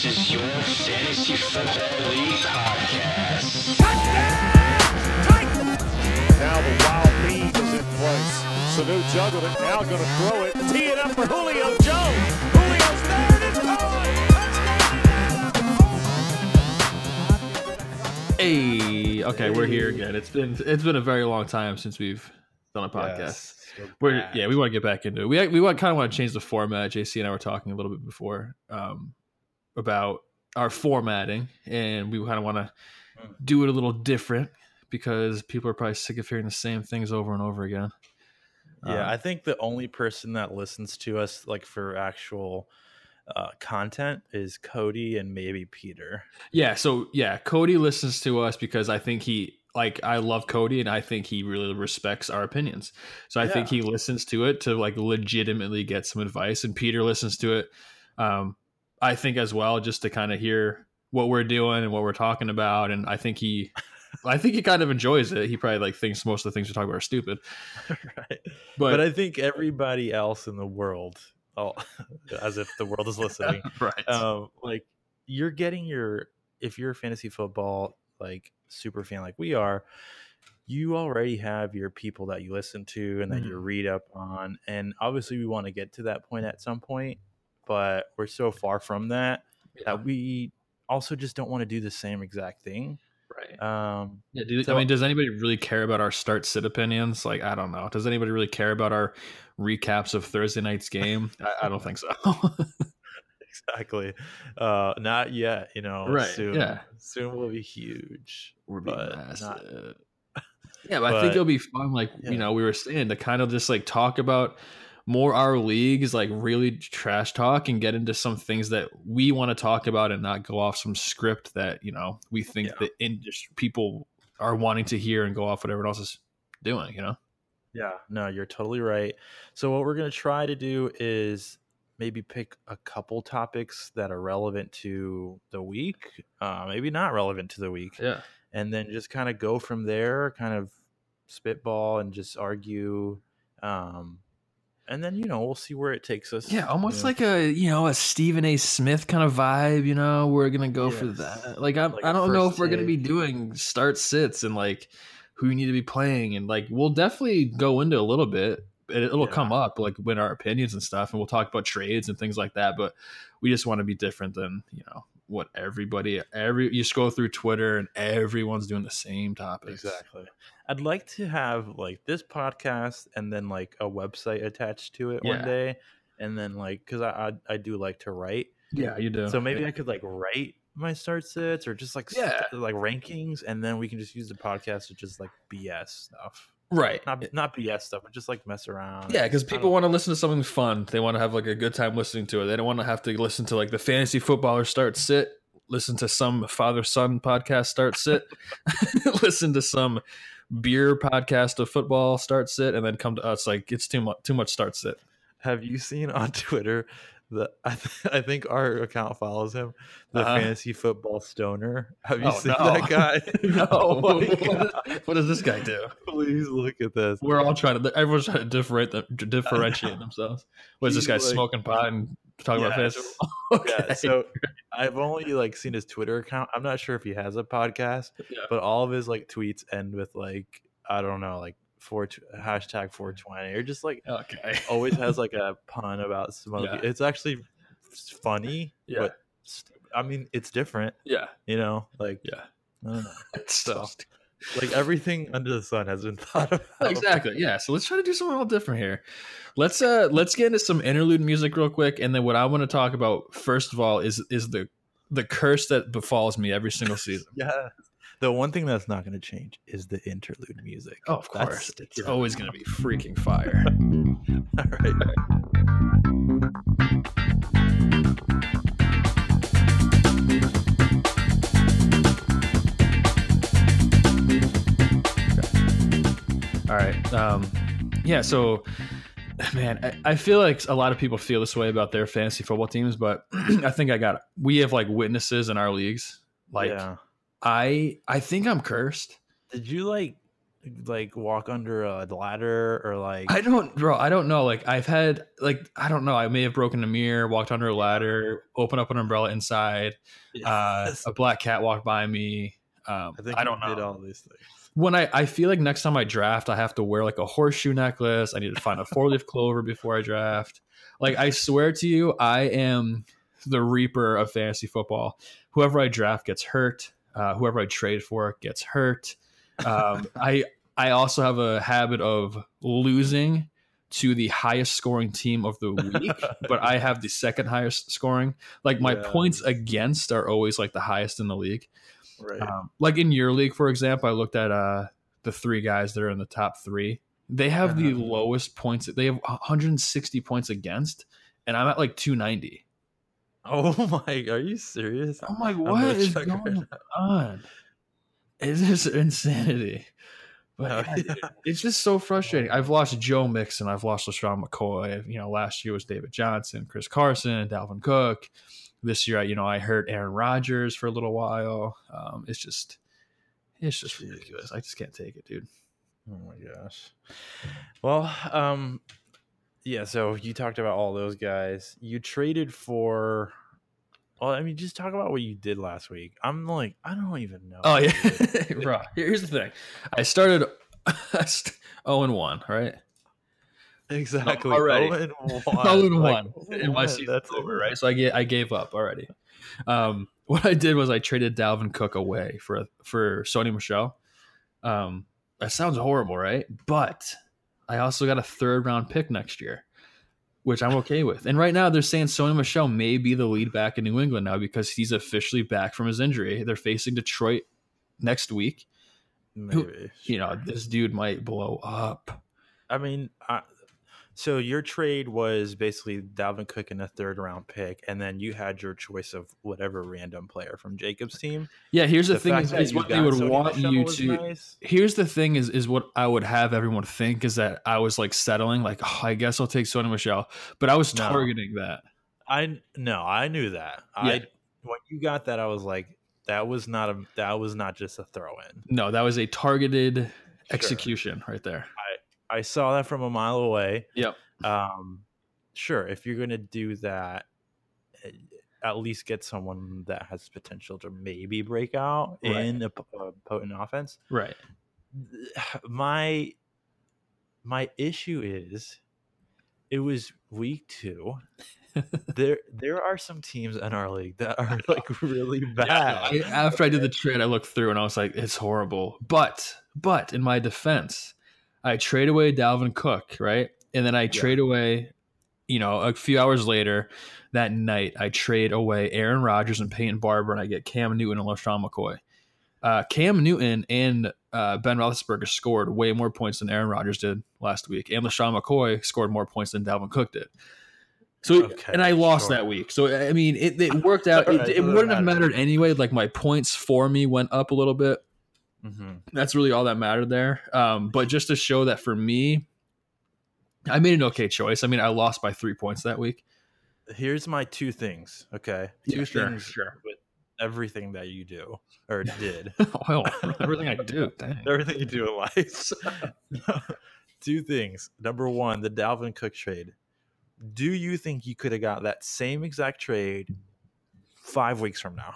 This is your Fantasy Football League podcast. Touchdown! Now the wild beat is in place. Sanu juggled it, now going to throw it. Tee it up for Julio Jones. Julio's there, and it's caught. Hey, okay, we're here again. It's been it's been a very long time since we've done a podcast. Yes, We're back. yeah, we want to get back into it. We we want, kind of want to change the format. JC and I were talking a little bit before um, about our formatting, and we kind of want to Mm. do it a little different because people are probably sick of hearing the same things over and over again. Yeah, Um, I think the only person that listens to us like for actual uh, content is Cody and maybe Peter. Yeah, so yeah, Cody listens to us because I think he like I love Cody and I think he really respects our opinions. So I think he listens to it to like legitimately get some advice and Peter listens to it um I think as well just to kind of hear what we're doing and what we're talking about and I think he I think he kind of enjoys it. He probably like thinks most of the things we're talking about are stupid. right. But, But, I think everybody else in the world, oh, as if the world is listening, right. um, like you're getting your if you're a fantasy football like super fan like we are you already have your people that you listen to and that you read up on and obviously we want to get to that point at some point but we're so far from that that we also just don't want to do the same exact thing right. um Yeah, do, So- I mean, does anybody really care about our start sit opinions? Like, I don't know. Does anybody really care about our recaps of Thursday night's game? I, I don't think so. exactly uh not yet you know Right, soon yeah. soon will be huge We're but not- yeah, but, I think it'll be fun. Like yeah. you know, we were saying to kind of just like talk about more our leagues, like really trash talk, and get into some things that we want to talk about, and not go off some script that you know we think Yeah. the industry people are wanting to hear and go off what everyone else is doing. You know. Yeah, no, you're totally right. So what we're going to try to do is maybe pick a couple topics that are relevant to the week, uh, maybe not relevant to the week, Yeah. and then just kind of go from there, kind of spitball and just argue. Um, and then you know we'll see where it takes us. Yeah, almost you know. like a you know a Stephen A. Smith kind of vibe. You know, we're gonna go for that. Like I'm, Like I don't know if we're gonna be doing start sits and like who you need to be playing, and like we'll definitely go into a little bit. It, it'll Yeah. come up like when our opinions and stuff, and we'll talk about trades and things like that. But we just want to be different than you know what everybody every you scroll through Twitter and everyone's doing the same topic exactly. I'd like to have like this podcast and then like a website attached to it Yeah. one day, and then like because I, I I do like to write. Yeah, you do. So maybe I could like write my start sits or just like st- Yeah. like rankings, and then we can just use the podcast to just like BS stuff. right. Not not BS stuff, but just like mess around. Yeah, because people want to listen to something fun. They want to have like a good time listening to it. They don't want to have to listen to like the fantasy footballer start sit, listen to some father son podcast start sit, listen to some beer podcast of football start sit, and then come to us like it's too much too much start sit. Have you seen on Twitter the I, th- I think our account follows him, the Uh-huh. fantasy football stoner. Have you Oh, seen no. that guy? no, Oh what, what does this guy do? Please look at this. We're all trying to. Everyone's trying to differentiate differentiate themselves. What is this guy like- smoking pot and talking about Yes. fantasy? football? Yeah, Okay. so I've only like seen his Twitter account. I'm not sure if he has a podcast, Yeah. but all of his like tweets end with like I don't know, like four hashtag 420 mm. or just like okay. always has like a pun about smoking. Yeah. It's actually funny, Yeah. but I mean it's different, Yeah. you know. Like Yeah. I don't know. It's So, so like everything under the sun has been thought of. exactly yeah so let's try to do something a little different here let's uh let's get into some interlude music real quick and then what i want to talk about first of all is is the the curse that befalls me every single season Yeah. The one thing that's not going to change is the interlude music. oh of That's- course it's yeah. always going to be freaking fire All right. all right um yeah so man I, I feel like a lot of people feel this way about their fantasy football teams but i think i got it we have like witnesses in our leagues like yeah. i i think i'm cursed Did you like like walk under a ladder or like I don't, bro. I don't know. Like I've had, like I don't know. I may have broken a mirror, walked under a ladder, opened up an umbrella inside. Uh, a black cat walked by me. Um, I think I don't know. did all these things. When I, I feel like next time I draft, I have to wear like a horseshoe necklace. I need to find a four leaf clover before I draft. Like I swear to you, I am the reaper of fantasy football. Whoever I draft gets hurt. Uh, whoever I trade for gets hurt. Um, I I also have a habit of losing to the highest scoring team of the week, but I have the second highest scoring. Like my Yeah. points against are always like the highest in the league. Right. Um, like in your league, for example, I looked at uh, the three guys that are in the top three. They have the Uh-huh. lowest points. They have 160 points against, and I'm at like 290. oh my! Are you serious? I'm like, I'm what gonna is going on? Is insanity. But Oh, yeah. it's just so frustrating. I've lost Joe Mixon. I've lost LeSean McCoy. You know, last year was David Johnson, Chris Carson, Dalvin Cook. This year, you know, I hurt Aaron Rodgers for a little while. Um, it's just, it's just Jeez. ridiculous. I just can't take it, dude. Oh my gosh. Well, um, yeah. So you talked about all those guys. You traded for. Well, I mean, just talk about what you did last week. I'm like, I don't even know. Oh yeah, bro. Here's the thing. I started zero and one, right? Exactly. already. Oh, and one. Zero and Like, one in my what? season That's over, right? So I get I gave up already. Um, what I did was I traded Dalvin Cook away for for Sony Michel. Um, that sounds horrible, right? But I also got a third round pick next year, which I'm okay with. And right now they're saying Sony Michel may be the lead back in New England now because he's officially back from his injury. They're facing Detroit next week. Maybe. You know, this dude might blow up. I mean, I, so your trade was basically Dalvin Cook in a third round pick, and then you had your choice of whatever random player from Jacob's team. Yeah, here's the, thing fact is, is what they would Sony want you to nice. here's the thing is is what I would have everyone think is that I was like settling like oh, I guess I'll take Sony Michel, but I was No. targeting that. I no, I knew that. Yeah. I when you got that, I was like, that was not a that was not just a throw in. No, that was a targeted execution right there. I saw that from a mile away. Yep. Um, sure, if you're gonna do that, eh, at least get someone that has potential to maybe break out Right. in a potent offense. Right. My my issue is, it was week two. there there are some teams in our league that are like really bad. I, after I did the trade, I looked through and I was like, it's horrible. But but in my defense, I trade away Dalvin Cook, right? And then I trade away, you know, a few hours later that night, I trade away Aaron Rodgers and Peyton Barber, and I get Cam Newton and LeSean McCoy. Uh, Cam Newton and uh, Ben Roethlisberger scored way more points than Aaron Rodgers did last week, and LeSean McCoy scored more points than Dalvin Cook did. So, Okay, and I lost sure. that week. So, I mean, it, it worked out. All It, it wouldn't have mattered anyway. Like my points for me went up a little bit. Mhm. That's really all that mattered there. Um, but just to show that for me, I made an okay choice. I mean, I lost by three points that week. Here's my two things. Okay, two Yeah, sure, things sure. with everything that you do or did. well, everything I do, dang. everything you do in life. Two things. Number one, the Dalvin Cook trade. Do you think you could have got that same exact trade five weeks from now?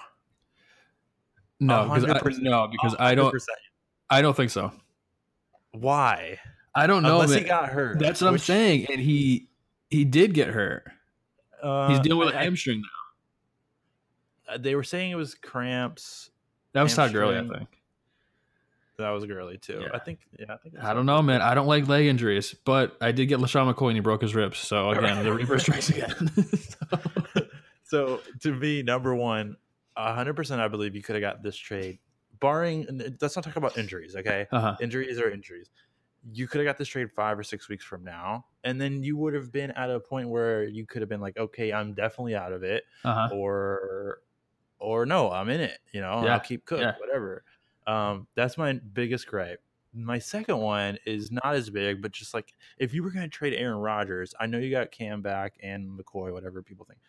No, because I, 100%. no, because I don't. I don't think so. Why? I don't know. Unless man. he got hurt. That's what I'm saying, and he he did get hurt. Uh, He's dealing with a I- hamstring now. They were saying it was cramps. That was Todd Gurley, I think. That was Gurley too. Yeah. I think. Yeah, I think. that's I don't know, man. I don't like leg injuries, but I did get LeSean McCoy and he broke his ribs. So again, the Reaper strikes again. So to me, number one, hundred percent, I believe you could have got this trade, barring. Let's not talk about injuries, okay? uh-huh. Injuries are injuries. You could have got this trade five or six weeks from now, and then you would have been at a point where you could have been like, okay, I'm definitely out of it, Uh-huh. or, or no, I'm in it. You know, Yeah, I'll keep Cook, yeah. whatever. Um, that's my biggest gripe. My second one is not as big, but just like if you were going to trade Aaron Rodgers, I know you got Cam back and McCoy, whatever people think.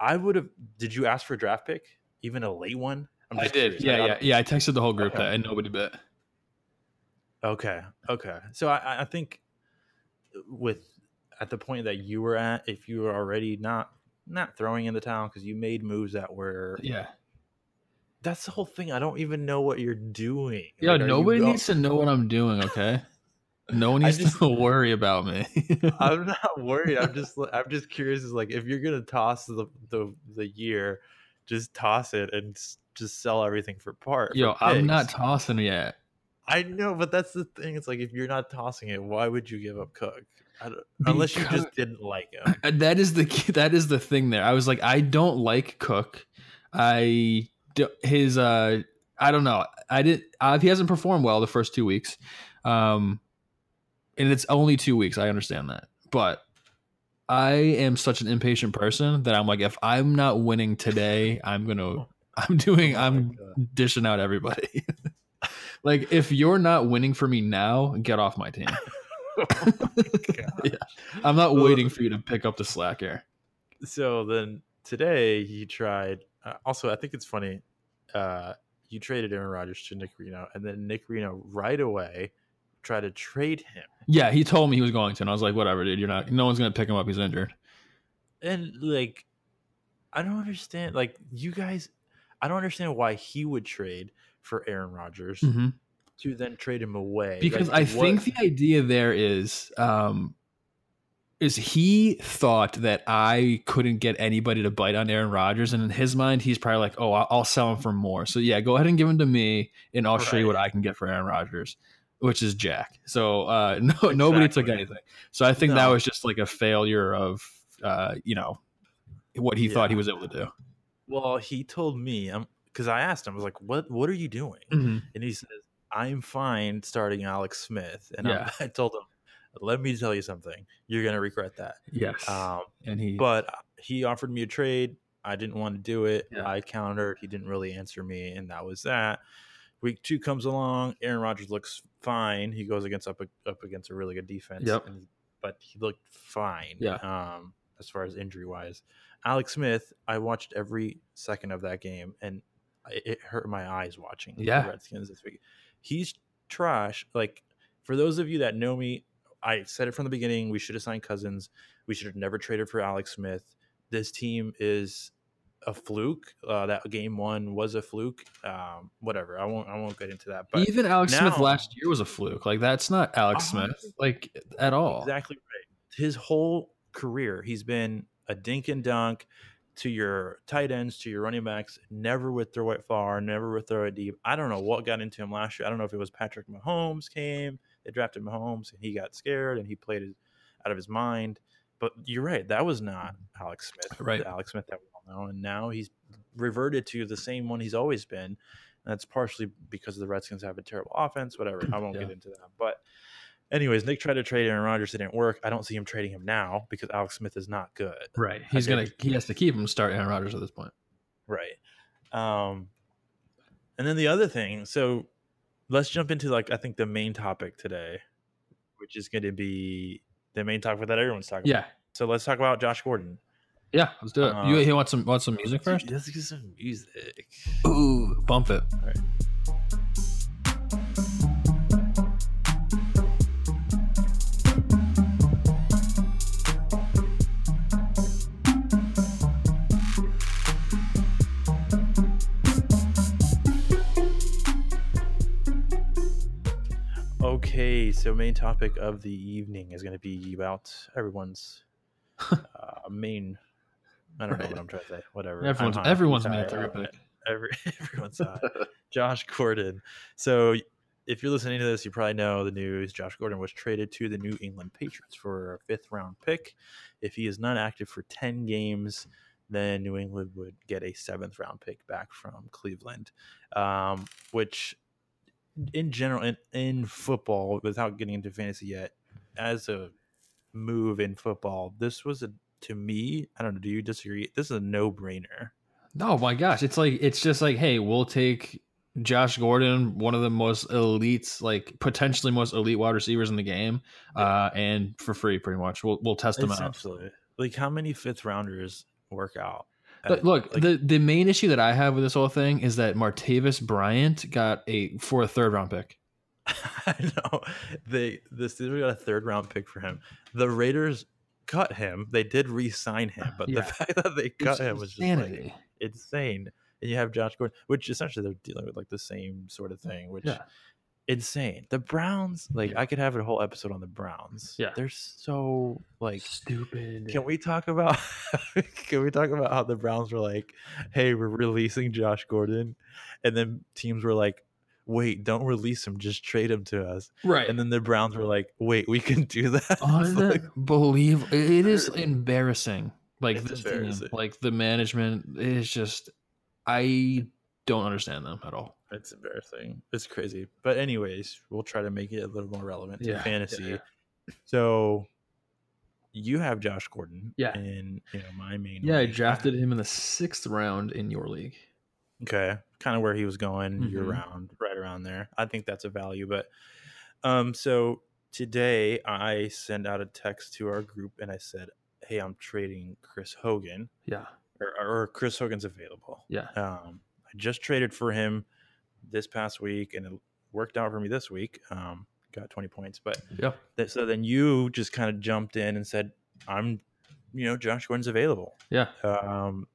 I would have. Did you ask for a draft pick, even a late one? I'm I did. curious. Yeah, Like, yeah, yeah. I texted the whole group Okay. that and nobody bit. Okay. Okay. So I, I- I think with at the point that you were at, if you were already not not throwing in the towel because you made moves that were Yeah. that's the whole thing. I don't even know what you're doing. Yeah, Like, nobody go- needs to know what I'm doing, okay? No one needs just- to worry about me. I'm not worried. I'm just I'm just curious. Is like if you're gonna toss the the, the year, just toss it and just sell everything for part. for Yo, I'm not tossing yet. I know, but that's the thing. It's like if you're not tossing it, why would you give up Cook? I don't, unless you just didn't like him. That is the that is the thing there. I was like, I don't like Cook. I his uh, I don't know. I did. Uh, he hasn't performed well the first two weeks, um, and it's only two weeks. I understand that, but I am such an impatient person that I'm like, if I'm not winning today, I'm gonna. I'm doing. Oh I'm dishing out everybody. like, if you're not winning for me now, get off my team. Yeah. I'm not waiting for you to pick up the slack here. so then today he tried. Uh, also, I think it's funny. Uh, you traded Aaron Rodgers to Nick Reno, and then Nick Reno right away tried to trade him. Yeah, he told me he was going to, and I was like, whatever, dude. You're not. No one's gonna pick him up. He's injured. And like, I don't understand. Like, you guys, I don't understand why he would trade for Aaron Rodgers to then trade him away. Because Like, I what- think the idea there is, um, is he thought that I couldn't get anybody to bite on Aaron Rodgers, and in his mind, he's probably like, oh, I'll, I'll sell him for more. So yeah, go ahead and give him to me, and I'll show you what I can get for Aaron Rodgers. Which is Jack. So uh, no, nobody took anything. So I think that was just like a failure of, uh, you know, what he thought he was able to do. Well, he told me, um, because I asked him, I was like, "What? What are you doing?" And he says, "I'm fine starting Alex Smith." And I'm- I told him, "Let me tell you something. You're gonna regret that." Yes. Um, and he. but he offered me a trade. I didn't want to do it. Yeah. I countered. He didn't really answer me, and that was that. Week two comes along. Aaron Rodgers looks fine. He goes against up up against a really good defense. Yep. and- but he looked fine. Yeah. Um, as far as injury wise, Alex Smith. I watched every second of that game, and it hurt my eyes watching Yeah. the Redskins this week. He's trash. Like for those of you that know me, I said it from the beginning. We should have signed Cousins. We should have never traded for Alex Smith. This team is a fluke. Uh, that game one was a fluke. Um, whatever. I won't. I won't get into that. But Even Alex Smith last year was a fluke. Like that's not Alex Oh, Smith, like at all. exactly right. His whole career, he's been a dink and dunk to your tight ends, to your running backs. Never would throw it far. Never would throw it deep. I don't know what got into him last year. I don't know if it was Patrick Mahomes came. They drafted Mahomes and he got scared and he played his, out of his mind. But you're right. That was not Alex Smith. Right. Alex Smith that know. And now he's reverted to the same one he's always been. And that's partially because the Redskins have a terrible offense, whatever. I won't Yeah. get into that. But anyways, Nick tried to trade Aaron Rodgers. It didn't work. I don't see him trading him now because Alex Smith is not good. Right. He's gonna he has to keep him to start Aaron Rodgers at this point. Right. Um, and then the other thing, so let's jump into like I think the main topic today, which is going to be the main topic that everyone's talking about. Yeah. about. So let's talk about Josh Gordon. Yeah. Let's do it. Uh, you, you want some want some music first? Let's get some music. Ooh, bump it. All right. Okay, so main topic of the evening is going to be about everyone's uh, main. I don't know what I'm trying to say. Whatever. Everyone's hot. everyone's I'm main tired. Every, everyone's hot. Josh Gordon. So if you're listening to this, you probably know the news. Josh Gordon was traded to the New England Patriots for a fifth round pick. If he is not active for 10 games, then New England would get a seventh round pick back from Cleveland, um, which in general, in, in football, without getting into fantasy yet, as a move in football, this was a, to me, I don't know, do you disagree? This is a no brainer. Oh my gosh. It's like it's just like, hey, we'll take Josh Gordon, one of the most elites, like potentially most elite wide receivers in the game, uh, and for free, pretty much. We'll we'll test them out. Essentially. Like how many fifth rounders work out? At- look, like, the the main issue that I have with this whole thing is that Martavis Bryant got a for a third round pick. I know they the Steelers got a third round pick for him. The Raiders cut him. They did re-sign him, ah, but Yeah. the fact that they cut It's him was just like insane. And you have Josh Gordon, which essentially they're dealing with like the same sort of mm, thing, which Yeah. insane. The Browns, like Yeah. I could have a whole episode on the Browns. Yeah. they're so like. stupid. Can we talk about? can we talk about how the Browns were like, "Hey, we're releasing Josh Gordon," and then teams were like, "Wait, don't release him. Just trade him to us." right? And then the Browns were like, "Wait, we can do that." It's like, Unbelievable! It is embarrassing. Like this team, embarrassing. like the management is just. I don't understand them at all. It's embarrassing. It's crazy. But anyways, we'll try to make it a little more relevant to Yeah, fantasy. yeah. So you have Josh Gordon. Yeah. In you know my main. Yeah, I drafted him in the sixth round in your league. Okay. Kind of where he was going year Mhm. round, right around there. I think that's a value. But um, so today I sent out a text to our group and I said, Hey, I'm trading Chris Hogan. Yeah, Or, or Chris Hogan's available. yeah, Um, I just traded for him this past week, and it worked out for me this week. Um, got 20 points, but yeah. that, so then you just kind of jumped in and said, "I'm, you know, Josh Gordon's available." Yeah. Um,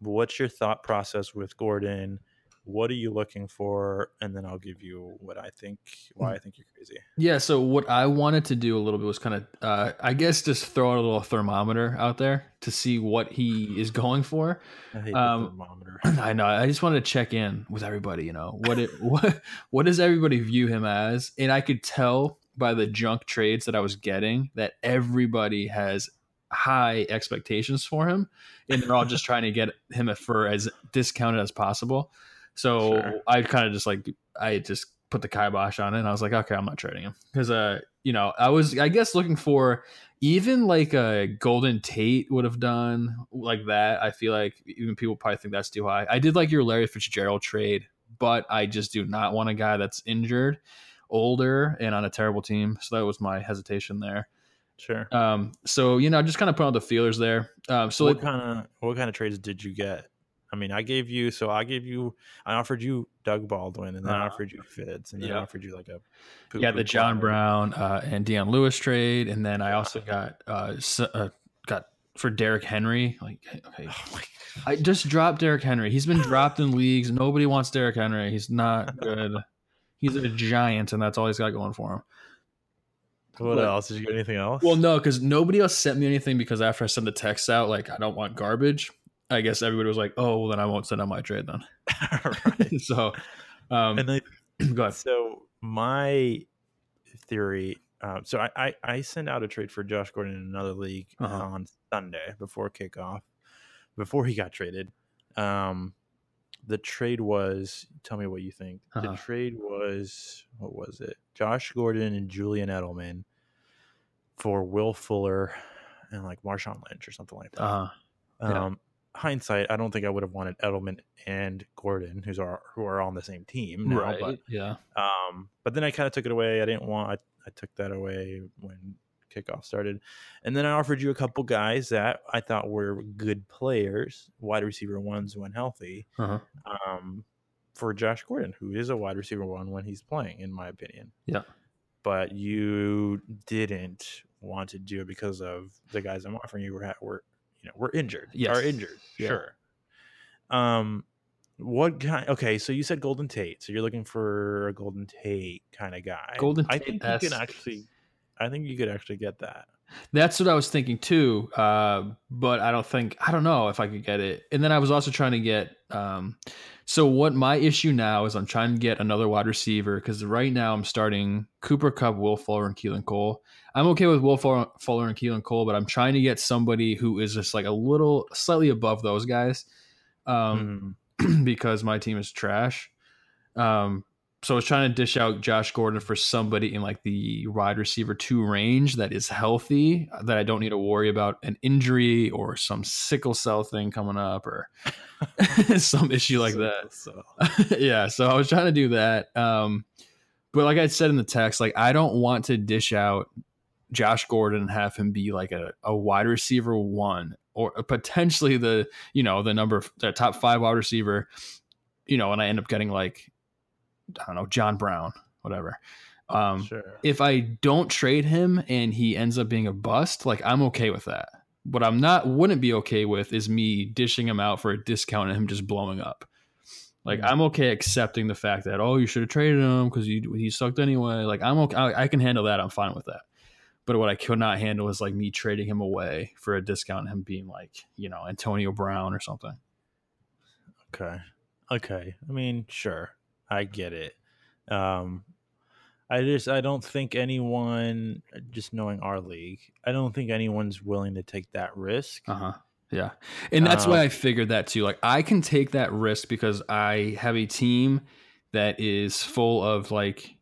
what's your thought process with Gordon? What are you looking for? And then I'll give you what I think. Why I think you're crazy. Yeah, so what I wanted to do a little bit was kind of, uh, I guess, just throw a little thermometer out there to see what he is going for. I hate Um, the thermometer. I know. I just wanted to check in with everybody. You know, what it what what does everybody view him as? And I could tell by the junk trades that I was getting that everybody has high expectations for him, and they're all just trying to get him for as discounted as possible. So Sure. I kind of just like I just put the kibosh on it, and I was like, okay, I'm not trading him because uh, you know, I was I guess looking for even like a Golden Tate would have done like that. I feel like even people probably think that's too high. I did like your Larry Fitzgerald trade, but I just do not want a guy that's injured, older, and on a terrible team. So that was my hesitation there. Sure. Um, so you know, just kind of put out the feelers there. Um, so what like, kind of what kind of trades did you get? I mean, I gave you so I gave you I offered you Doug Baldwin and then I Uh, offered you Fitz and then I offered you like a yeah, the John platter. Brown uh, and Dion Lewis trade, and then I also got uh, s- uh got for Derrick Henry. Like, okay, Oh I just dropped Derrick Henry. He's been dropped in leagues. Nobody wants Derrick Henry. He's not good. He's a giant, and that's all he's got going for him. What But- else? Did you get anything else? Well, no, because nobody else sent me anything because after I sent the text out, like I don't want garbage. I guess everybody was like, "Oh, well, then I won't send out my trade then." Right. so, um, And then go ahead. so my theory. Um, so I, I I sent out a trade for Josh Gordon in another league Uh-huh. on Sunday before kickoff, before he got traded. Um, the trade was. Tell me what you think. Uh-huh. The trade was what was it? Josh Gordon and Julian Edelman for Will Fuller and like Marshawn Lynch or something like that. Uh, yeah. Um, hindsight, I don't think I would have wanted Edelman and Gordon, who's are who are on the same team now. right? But yeah. um, but then I kind of took it away. I didn't want. I, I took that away when kickoff started, and then I offered you a couple guys that I thought were good players, wide receiver ones when healthy. Uh-huh. Um, for Josh Gordon, who is a wide receiver one when he's playing, in my opinion. Yeah. But you didn't want to do it because of the guys I'm offering you were were you know were injured. Yes. Are injured. Yeah. Sure. Um, what kind? Okay, so you said Golden Tate, so you're looking for a Golden Tate kind of guy. Golden Tate. I think you can actually. I think you could actually get that. That's what I was thinking too. Uh, but I don't think I don't know if I could get it. And then I was also trying to get. Um, so what my issue now is I'm trying to get another wide receiver because right now I'm starting Cooper Kupp, Will Fuller, and Keelan Cole. I'm okay with Will Fuller, Fuller and Keelan Cole, but I'm trying to get somebody who is just like a little slightly above those guys. Um, Mhm. because my team is trash. Um, so I was trying to dish out Josh Gordon for somebody in like the wide receiver two range that is healthy, that I don't need to worry about an injury or some sickle cell thing coming up or some issue like that. So yeah, so I was trying to do that. Um, but like I said in the text, like I don't want to dish out Josh Gordon and have him be like a, a wide receiver one or potentially the you know the number the top five wide receiver, you know, and I end up getting like I don't know John Brown, whatever. Um, Sure. if I don't trade him and he ends up being a bust, like I'm okay with that. What I'm not wouldn't be okay with is me dishing him out for a discount and him just blowing up. Like Mm. I'm okay accepting the fact that oh you should have traded him because he he sucked anyway. Like I'm okay, I, I can handle that. I'm fine with that. But what I could not handle is like me trading him away for a discount and him being like you know Antonio Brown or something. Okay. Okay. I mean, sure. I get it. Um I just I don't think anyone just knowing our league, I don't think anyone's willing to take that risk. Uh huh. Yeah, and that's why Um, I figured that too. Like I can take that risk because I have a team that is full of like,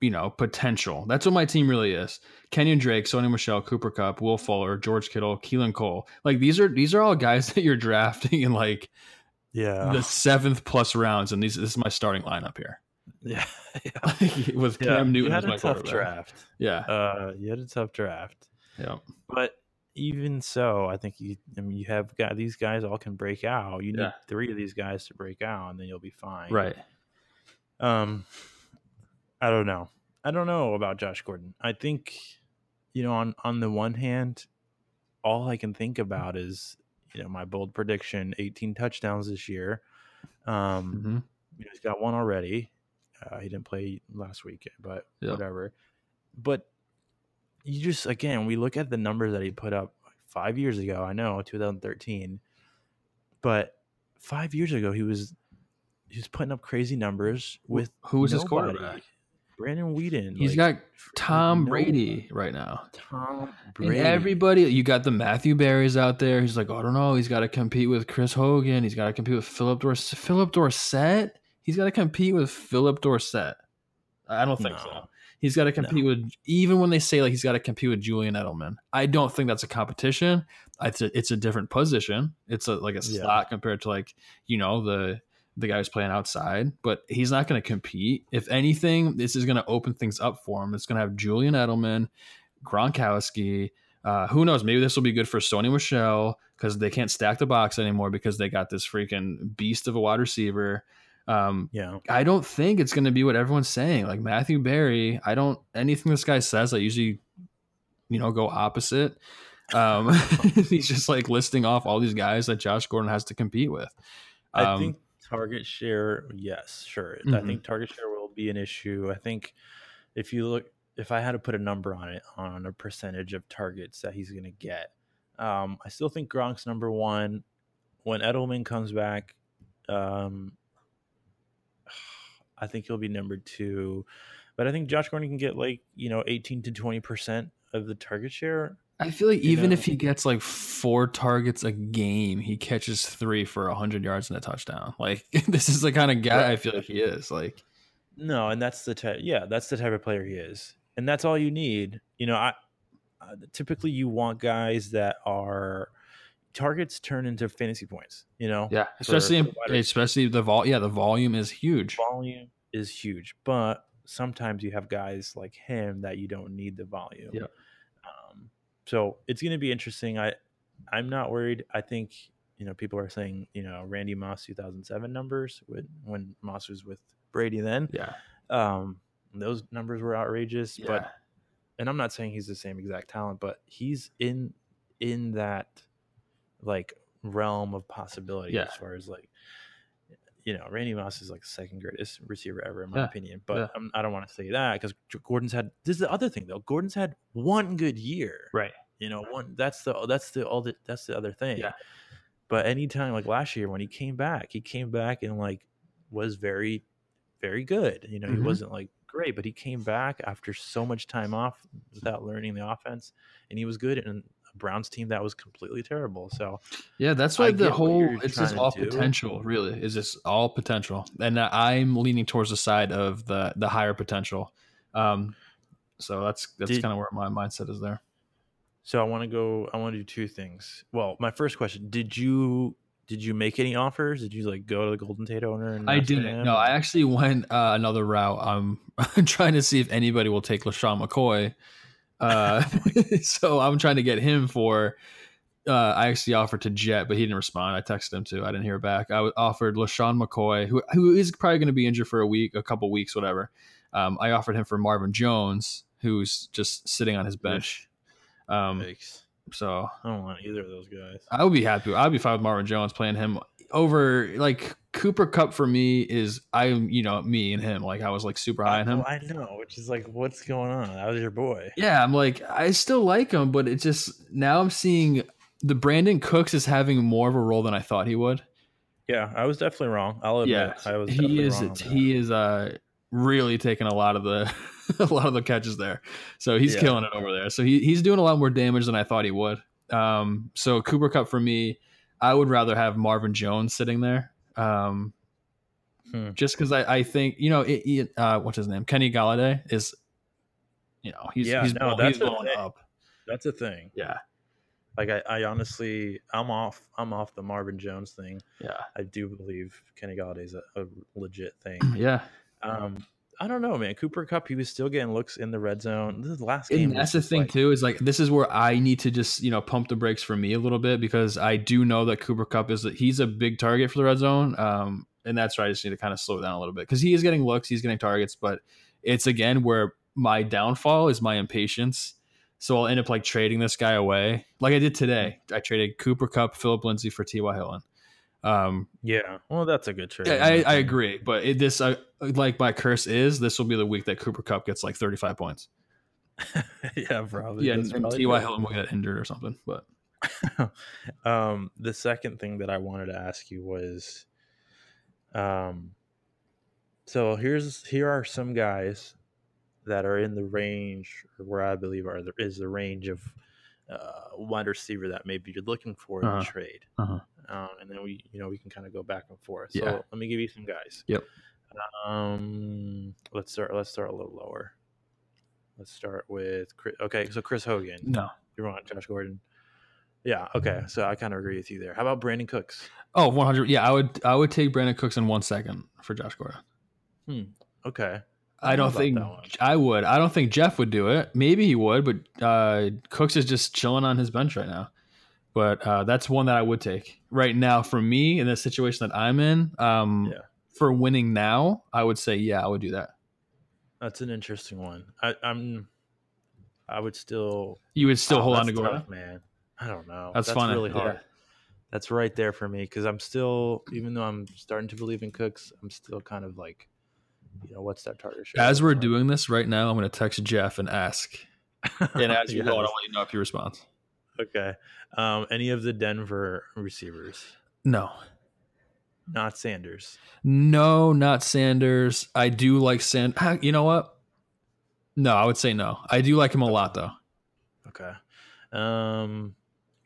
you know, potential. That's what my team really is. Kenyan Drake, Sony Michel, Cooper Kupp, Will Fuller, George Kittle, Keelan Cole. Like these are these are all guys that you're drafting in like Yeah. the seventh plus rounds, and these this is my starting lineup here yeah. yeah. with Yeah, Cam you Newton had as my a tough draft. Yeah, Uh, you had a tough draft, yeah, but even so, I think you. I mean, you have got these guys all can break out. You need Yeah. three of these guys to break out, and then you'll be fine. right. Um, I don't know. I don't know about Josh Gordon. I think, you know, on on the one hand, all I can think about is you know my bold prediction: 18 touchdowns this year. Um, hmm you know, he's got one already. Uh, he didn't play last week, but Yeah. whatever. But you just again, we look at the numbers that he put up five years ago. I know 2013, but five years ago he was he was putting up crazy numbers with Who was his quarterback? Brandon Weeden. He's like, got Tom no- Brady right now. Tom And Brady. everybody, you got the Matthew Berries out there. He's like, oh, I don't know. He's got to compete with Chris Hogan. He's got to compete with Phillip Dorsett. Phillip Dorsett? He's got to compete with Phillip Dorsett. I don't think No. so. He's got to compete with, even when they say like he's got to compete with Julian Edelman, I don't think that's a competition. It's a, it's a different position. It's a, like a Yeah. slot compared to like, you know, the, the guy who's playing outside, but he's not going to compete. If anything, this is going to open things up for him. It's going to have Julian Edelman, Gronkowski, uh, who knows? Maybe this will be good for Sony Michel because they can't stack the box anymore because they got this freaking beast of a wide receiver. Um, yeah. I don't think it's going to be what everyone's saying. Like Matthew Berry, I don't anything this guy says. I usually, you know, go opposite. Um, he's just like listing off all these guys that Josh Gordon has to compete with. I Um, think target share, yes, sure. I Mhm. think target share will be an issue. I think if you look, if I had to put a number on it, on a percentage of targets that he's going to get, um, I still think Gronk's number one. When Edelman comes back, um, I think he'll be number two. But I think Josh Gordon can get like you know eighteen to twenty percent of the target share. I feel like even know. if he gets like four targets a game, he catches three for hundred yards and a touchdown. Like this is the kind of guy I feel like he is. Like No, and that's the type. Yeah, that's the type of player he is, and that's all you need. You know, I uh, typically you want guys that are targets turn into fantasy points. You know, yeah, especially for especially the vol. Yeah, the volume is huge. volume is huge, but sometimes you have guys like him that you don't need the volume. Yeah. So it's going to be interesting. I I'm not worried. I think you know people are saying you know Randy Moss 2007 numbers when when Moss was with Brady then. Yeah, Um, those numbers were outrageous, yeah. but and I'm not saying he's the same exact talent, but he's in in that like realm of possibility Yeah. as far as like you know, Randy Moss is like the second greatest receiver ever in my Yeah. opinion. But Yeah. I'm, I don't want to say that because Gordon's had this is the other thing though. Gordon's had one good year, right. you know. One that's the that's the all the that's the other thing. Yeah. But anytime like last year when he came back, he came back and like was very, very good. You know, he Mhm. wasn't like great, but he came back after so much time off without learning the offense, and he was good in a Browns team that was completely terrible. So Yeah, that's I why the whole it's just all do. potential, really. Is just all potential, and I'm leaning towards the side of the the higher potential. Um, so that's that's kind of where my mindset is there. So I want to go. I want to do two things. Well, my first question: Did you did you make any offers? Did you like go to the Golden Tate owner? And I didn't. him? No, I actually went uh, another route. I'm trying to see if anybody will take LeSean McCoy. Uh, so I'm trying to get him for. Uh, I actually offered to Jet, but he didn't respond. I texted him too. I didn't hear back. I offered LeSean McCoy, who who is probably going to be injured for a week, a couple weeks, whatever. Um, I offered him for Marvin Jones, who's just sitting on his bench. Um, so I don't want either of those guys. I would be happy. I'd be fine with Marvin Jones playing him over like Cooper Kupp for me is I'm you know me and him like I was like super high on him. Oh, I know, which is like, what's going on? That was your boy. Yeah, I'm like I still like him, but it just now I'm seeing the Brandin Cooks is having more of a role than I thought he would. Yeah, I was definitely wrong. I'll admit, Yeah, I was. he is he is uh really taking a lot of the a lot of the catches there. So he's Yeah. killing it over there. So he, he's doing a lot more damage than I thought he would. Um so Cooper Kupp for me, I would rather have Marvin Jones sitting there. Um Hmm. just because I, I think, you know, it, it, uh what's his name? Kenny Golladay is you know, he's Yeah, he's, no, he's blowing thing. up. That's a thing. Yeah. Like I, I honestly, I'm off. I'm off the Marvin Jones thing. Yeah. I do believe Kenny Golladay's a, a legit thing. Yeah. Um, I don't know, man. Cooper Kupp, he was still getting looks in the red zone. This is the last game. And that's the thing like- too is like this is where I need to just you know pump the brakes for me a little bit because I do know that Cooper Kupp is that he's a big target for the red zone, um, and that's why I just need to kind of slow down a little bit because he is getting looks, he's getting targets, but it's again where my downfall is my impatience. So I'll end up like trading this guy away, like I did today. I traded Cooper Kupp, Phillip Lindsay for T.Y. Hilton. Um, Yeah. Well, that's a good trade. I, I, I agree, but it, this uh, like my curse is this will be the week that Cooper Kupp gets like 35 points. yeah, probably. Yeah, and, T.Y. good. Hilton will get injured or something, but. um, the second thing that I wanted to ask you was, um, so here's here are some guys that are in the range where I believe are there is the range of uh, wide receiver that maybe you're looking for in Uh-huh. the trade, Uh-huh. um, and then we you know we can kind of go back and forth. So Yeah. let me give you some guys. Yep. Um, let's start. Let's start a little lower. Let's start with Chris. Okay, so Chris Hogan. No. You're on Josh Gordon. Yeah. Okay. So I kind of agree with you there. How about Brandin Cooks? Oh, 100. Yeah, I would I would take Brandin Cooks in one second for Josh Gordon. Okay. I don't don't think. I would. I don't think Jeff would do it. Maybe he would, but uh, Cooks is just chilling on his bench right now. But uh, that's one that I would take right now. For me, in the situation that I'm in, um, Yeah. For winning now, I would say yeah, I would do that. That's an interesting one. I, I'm. I would still You would still Oh, hold on to that's Gordon. man. I don't know. That's That's, funny, really yeah. hard. That's right there for me because I'm still, even though I'm starting to believe in Cooks, I'm still kind of like, you know, what's that target share? As we're like? doing this right now, I'm going to text Jeff and ask. And as you go, I'll Yes. let you know if he responds. Okay. Um, any of the Denver receivers? No. Not Sanders. No, not Sanders. I do like Sand. You know what? No, I would say no. I do like him a lot though. Okay. Um,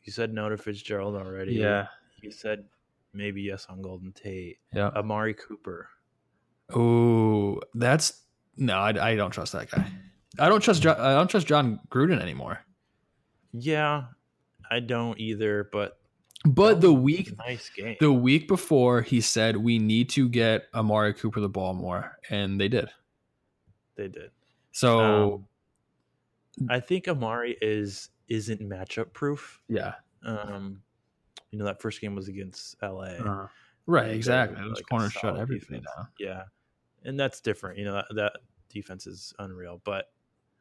you said no to Fitzgerald already. Yeah. You said maybe yes on Golden Tate. Yeah. Amari Cooper. Ooh, that's no. I, I don't trust that guy. I don't trust. I don't trust Jon Gruden anymore. Yeah, I don't either, but But the was week, nice game. the week before, he said we need to get Amari Cooper the ball more, and they did. they did. So Um, I think Amari is isn't matchup proof. yeah, Um, you know that first game was against LA. Uh, right, exactly. were, Those like, a corners shut everything down. Yeah, and that's different. You know that, that defense is unreal, but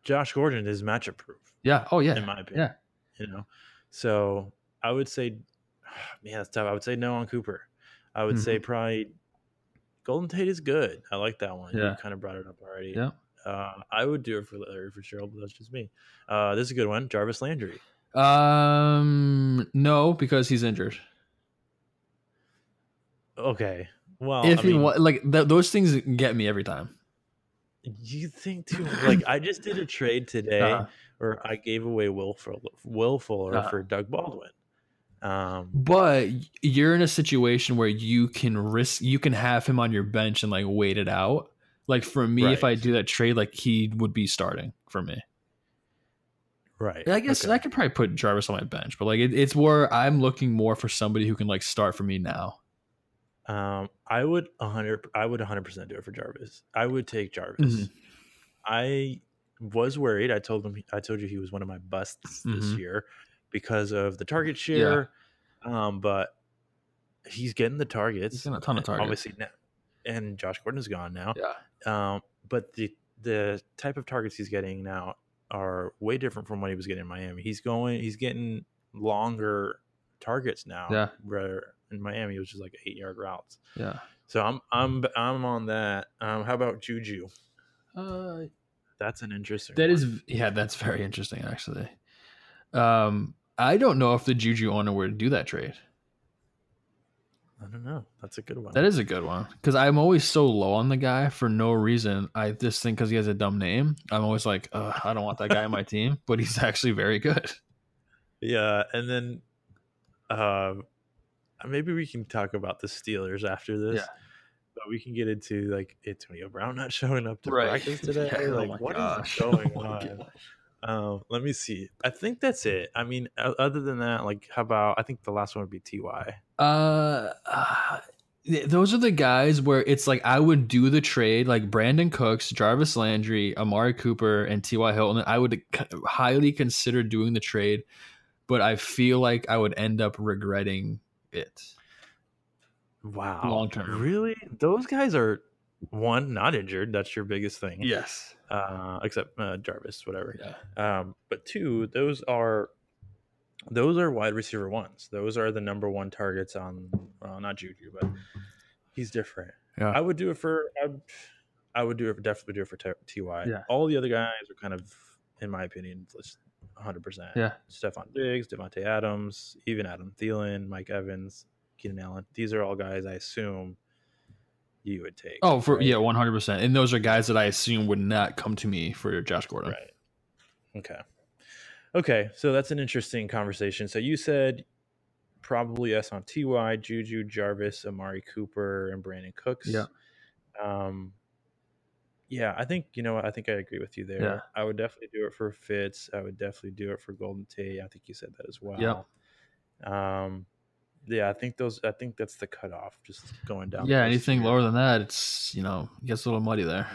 Josh Gordon is matchup proof. Yeah. Oh yeah. in my opinion. Yeah. You know, so I would say, man, that's tough. I would say no on Cooper. I would say probably Golden Tate is good. I like that one. Yeah. You kind of brought it up already. Yeah. Uh, I would do it for Larry Fitzgerald, but that's just me. Uh, this is a good one. Jarvis Landry. Um, no, because he's injured. Okay. Well, if I he mean, wa- like th- those things get me every time. you think too like I just did a trade today Uh-huh. where I gave away Will for Will Fuller Uh-huh. for Doug Baldwin. Um, But you're in a situation where you can risk, you can have him on your bench and like wait it out. Like for me, if I do that trade, like he would be starting for me. right. I guess okay. I could probably put Jarvis on my bench, but like it, it's where I'm looking more for somebody who can like start for me now. Um, I would hundred. I would hundred percent do it for Jarvis. I would take Jarvis. Mhm. I was worried. I told him. I told you he was one of my busts this Mhm. year because of the target share. Um, but he's getting the targets. He's getting a ton of targets. Obviously, now, and Josh Gordon is gone now. Yeah. Um, but the the type of targets he's getting now are way different from what he was getting in Miami. He's going, he's getting longer targets now. Yeah. Where in Miami it was just like eight yard routes. Yeah. So I'm I'm I'm on that. Um, how about Juju? Uh, That's an interesting. that one. is yeah, that's very interesting actually. Um, I don't know if the Juju owner would do that trade. I don't know. That's a good one. That is a good one because I'm always so low on the guy for no reason. I just think because he has a dumb name, I'm always like, I don't want that guy on my team, but he's actually very good. Yeah, and then uh, maybe we can talk about the Steelers after this. Yeah. But we can get into like Antonio Brown not showing up to Right. practice today. Yeah, oh like, my what is gosh. going Oh on? gosh. Um, let me see. I think that's it. I mean, other than that, like, how about? I think the last one would be Ty. Uh, uh, those are the guys where it's like I would do the trade, like Brandin Cooks, Jarvis Landry, Amari Cooper, and T.Y. Hilton. I would c- highly consider doing the trade, but I feel like I would end up regretting it. Wow, Long term. Really, those guys are one not injured. That's your biggest thing. Yes. Uh, except uh, Jarvis, whatever. Yeah. Um, but two, those are those are wide receiver ones. Those are the number one targets on well, not Juju, but he's different. Yeah. I would do it for I, I would do it definitely do it for Ty. Yeah. All the other guys are kind of, in my opinion, just 100. percent Yeah. Stefon Diggs, Davante Adams, even Adam Thielen, Mike Evans, Keenan Allen. These are all guys I assume you would take. Oh, for right? yeah, one hundred percent. And those are guys that I assume would not come to me for Josh Gordon. Right. Okay. Okay. So that's an interesting conversation. So you said probably S on TY, Juju, Jarvis, Amari Cooper, and Brandin Cooks. Yeah. Um, yeah, I think you know I think I agree with you there. Yeah. I would definitely do it for Fitz. I would definitely do it for Golden Tate. I think you said that as well. Yeah. Um, yeah, I think those. I think that's the cutoff. Just going down. Yeah, anything lower than that, it's you know gets a little muddy there.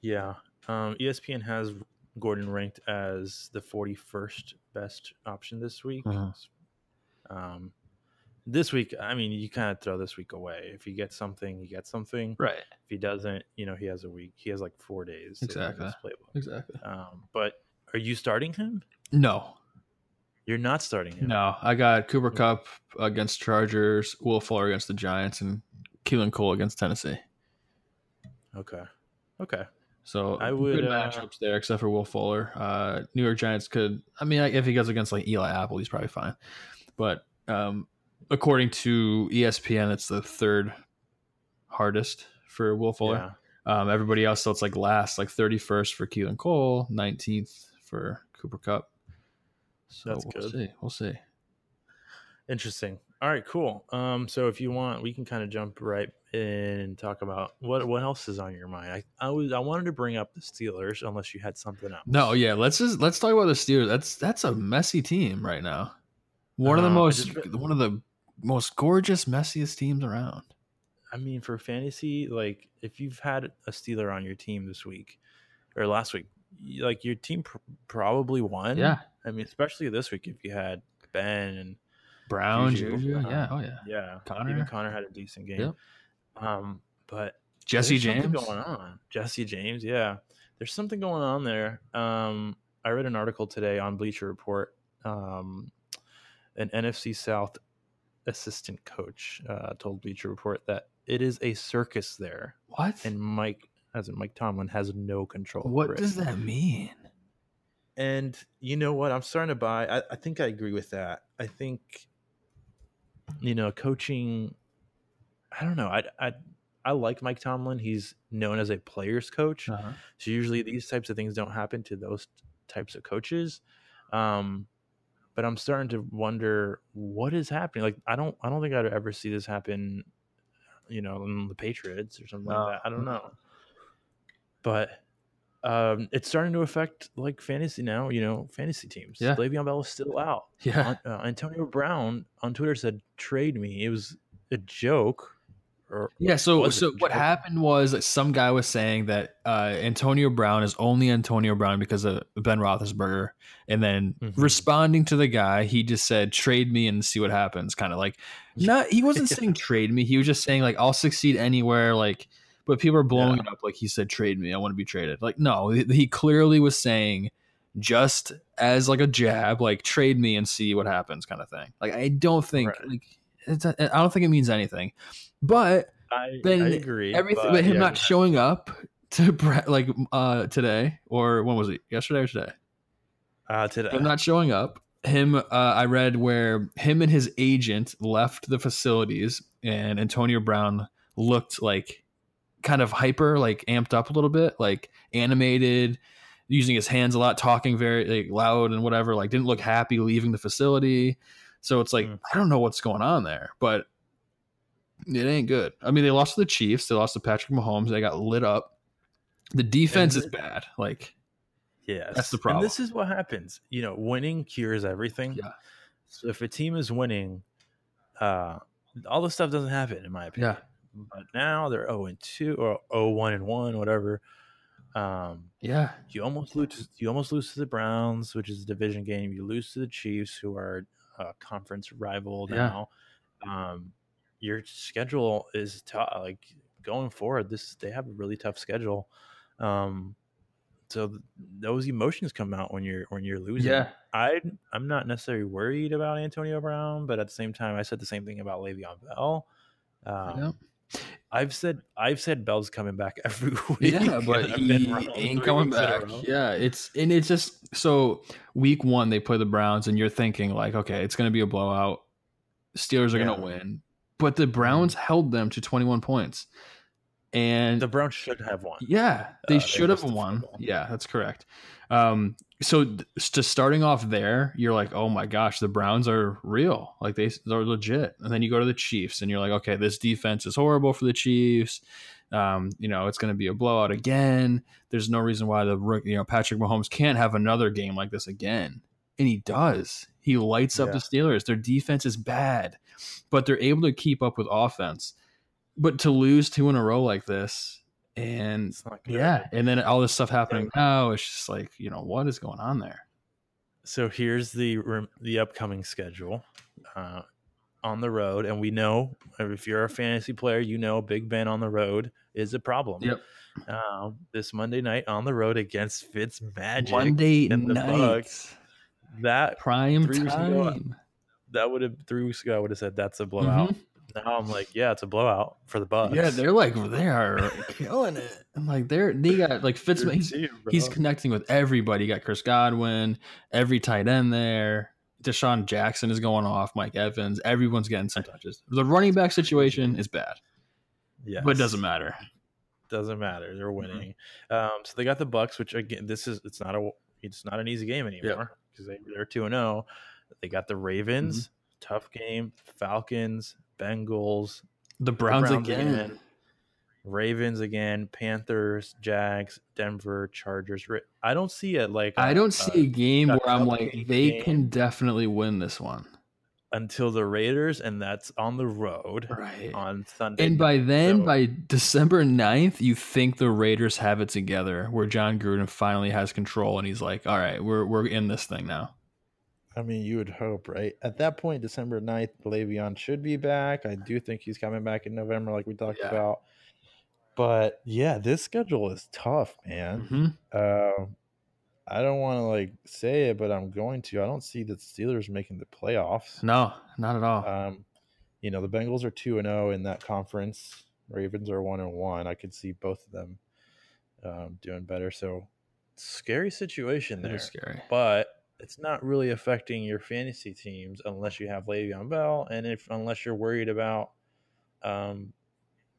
Yeah. Um, ESPN has Gordon ranked as the 41st best option this week. Mhm. Um, this week, I mean, you kind of throw this week away. If he gets something, he gets something. Right. If he doesn't, you know, he has a week. He has like four days. Exactly. playbook. Exactly. Um, but are you starting him? No, You're not starting him. no. I got Cooper Kupp against Chargers, Will Fuller against the Giants, and Keelan Cole against Tennessee. Okay. Okay. So I would, good uh, matchups there, except for Will Fuller. Uh, New York Giants could. I mean, if he goes against like Eli Apple, he's probably fine. But um, according to ESPN, it's the third hardest for Will Fuller. Yeah. Um, everybody else, so it's like last, like thirty first for Keelan Cole, nineteenth for Cooper Kupp. So That's we'll good. see. We'll see. Interesting. All right, cool. Um, so if you want, we can kind of jump right in and talk about what what else is on your mind. I, I was I wanted to bring up the Steelers, unless you had something else. No, yeah, let's just let's talk about the Steelers. That's that's a messy team right now. One of the Uh, most just one of the most gorgeous, messiest teams around. I mean for fantasy, like if you've had a Steeler on your team this week or last week, like your team pr- probably won. Yeah. I mean, especially this week if you had Ben and Brown, Juju, Juju, uh, yeah, oh yeah. yeah, Connor. even Connor had a decent game. Yep. Um, but Jesse James. going on. Jesse James, yeah. There's something going on there. Um, I read an article today on Bleacher Report. Um, an NFC South assistant coach uh, told Bleacher Report that it is a circus there, What? and Mike, as in Mike Tomlin, has no control. over what does that mean? And you know what? I'm starting to buy. I, I think I agree with that. I think, you know, coaching. I don't know. I I I like Mike Tomlin. He's known as a players coach. Uh-huh. So usually these types of things don't happen to those types of coaches. Um, but I'm starting to wonder what is happening. Like I don't I don't think I'd ever see this happen. You know, in the Patriots or something No. like that. I don't know. But um, it's starting to affect like fantasy now. You know, fantasy teams. Yeah. Le'Veon Bell is still out. Yeah. Uh, Antonio Brown on Twitter said, "Trade me." It was a joke. Or Yeah, so so what happened was that some guy was saying that uh, Antonio Brown is only Antonio Brown because of Ben Roethlisberger, and then Mhm. responding to the guy, he just said, "Trade me and see what happens." Kind of like, not he wasn't saying trade me. He was just saying like, "I'll succeed anywhere." Like but people are blowing Yeah. it up like he said, "Trade me, I want to be traded." Like, no, he, clearly was saying just as like a jab, like trade me and see what happens, kind of thing. Like, I don't think Right. like it's I don't think it means anything, but I, then I agree. everything, but but him yeah, not showing up to like uh today or when was it? Yesterday or today? uh, today. him not showing up. Him, uh, I read where him and his agent left the facilities, and Antonio Brown looked like kind of hyper, like amped up a little bit, like animated, using his hands a lot, talking very like, loud and whatever. Like didn't look happy leaving the facility. So it's like Mm. I don't know what's going on there, but it ain't good. I mean, they lost to the Chiefs. They lost to Patrick Mahomes. They got lit up. The defense is bad. Like Yes. That's the And problem. this is what happens. You know, winning cures everything. Yeah. So if a team is winning, uh, all this stuff doesn't happen, in my opinion. Yeah. But now they're 0 and 2 or 0 1 and 1, whatever. Um, yeah, you almost lose to, you almost lose to the Browns, which is a division game. You lose to the Chiefs, who are a conference rival Yeah. now. Um, your schedule is tough. Like going forward, this they have a really tough schedule. Um, so th- those emotions come out when you're when you're losing. yeah. I I'm not necessarily worried about Antonio Brown, but at the same time, I said the same thing about Le'Veon Bell. Um, Yeah. I've said I've said Bell's coming back every week. Yeah, but and I've been he ain't coming weeks in a back. Yeah, it's and it's just so week one they play the Browns and you're thinking like, okay, it's gonna be a blowout. Steelers are Yeah. gonna win, but the Browns held them to 21 points, and The Browns should have won. yeah, they Uh, they should have missed the won. Yeah, that's correct. Um, so to starting off there, you're like, oh my gosh, the Browns are real, like they they're legit. And then you go to the Chiefs, and you're like, okay, this defense is horrible for the Chiefs. Um, you know, it's going to be a blowout again. There's no reason why the you know Patrick Mahomes can't have another game like this again, and he does. He lights up Yeah. the Steelers. Their defense is bad, but they're able to keep up with offense. But to lose two in a row like this, and It's not good. yeah, and then all this stuff happening now, it's just like you know what is going on there. So here's the the upcoming schedule uh, on the road, and we know if you're a fantasy player, you know Big Ben on the road is a problem. Yep. Um, this Monday night on the road against Fitz Magic. Monday and the night, Bucks. That prime weeks ago, time. that would have three weeks ago I would have said that's a blowout. Now I'm like, yeah, it's a blowout for the Bucks. Mm-hmm. Yeah, they're like they are killing it. And like they're they got like Fitz. He's, team, he's connecting with everybody. You got Chris Godwin, every tight end there. DeSean Jackson is going off. Mike Evans. Everyone's getting some touches. The running back situation is bad, Yeah, but it doesn't matter. doesn't matter. They're Mm-hmm. winning. Um, so they got the Bucks, which again, this is it's not a it's not an easy game anymore because they they're two and zero. They got the Ravens, Mm-hmm. tough game. Falcons, Bengals, The the Browns, again. Ravens again, Panthers, Jags, Denver, Chargers. I don't see it like I don't see a game a where I'm like they game. can definitely win this one. until the Raiders, and that's on the road Right. on Sunday. And by night. then, So- by December 9th, you think the Raiders have it together, where Jon Gruden finally has control, and he's like, "All right, we're we're in this thing now." I mean, you would hope, right? At that point, December 9th, Le'Veon should be back. I do think he's coming back in November, like we talked Yeah. about. But yeah, this schedule is tough, man. Mhm. Uh, I don't want to like say it, but I'm going to. I don't see the Steelers making the playoffs. No, not at all. Um, you know, the Bengals are two and zero in that conference. Ravens are one and one. I could see both of them um, doing better. So, scary situation there scary. but it's not really affecting your fantasy teams unless you have Le'Veon Bell and if unless you're worried about um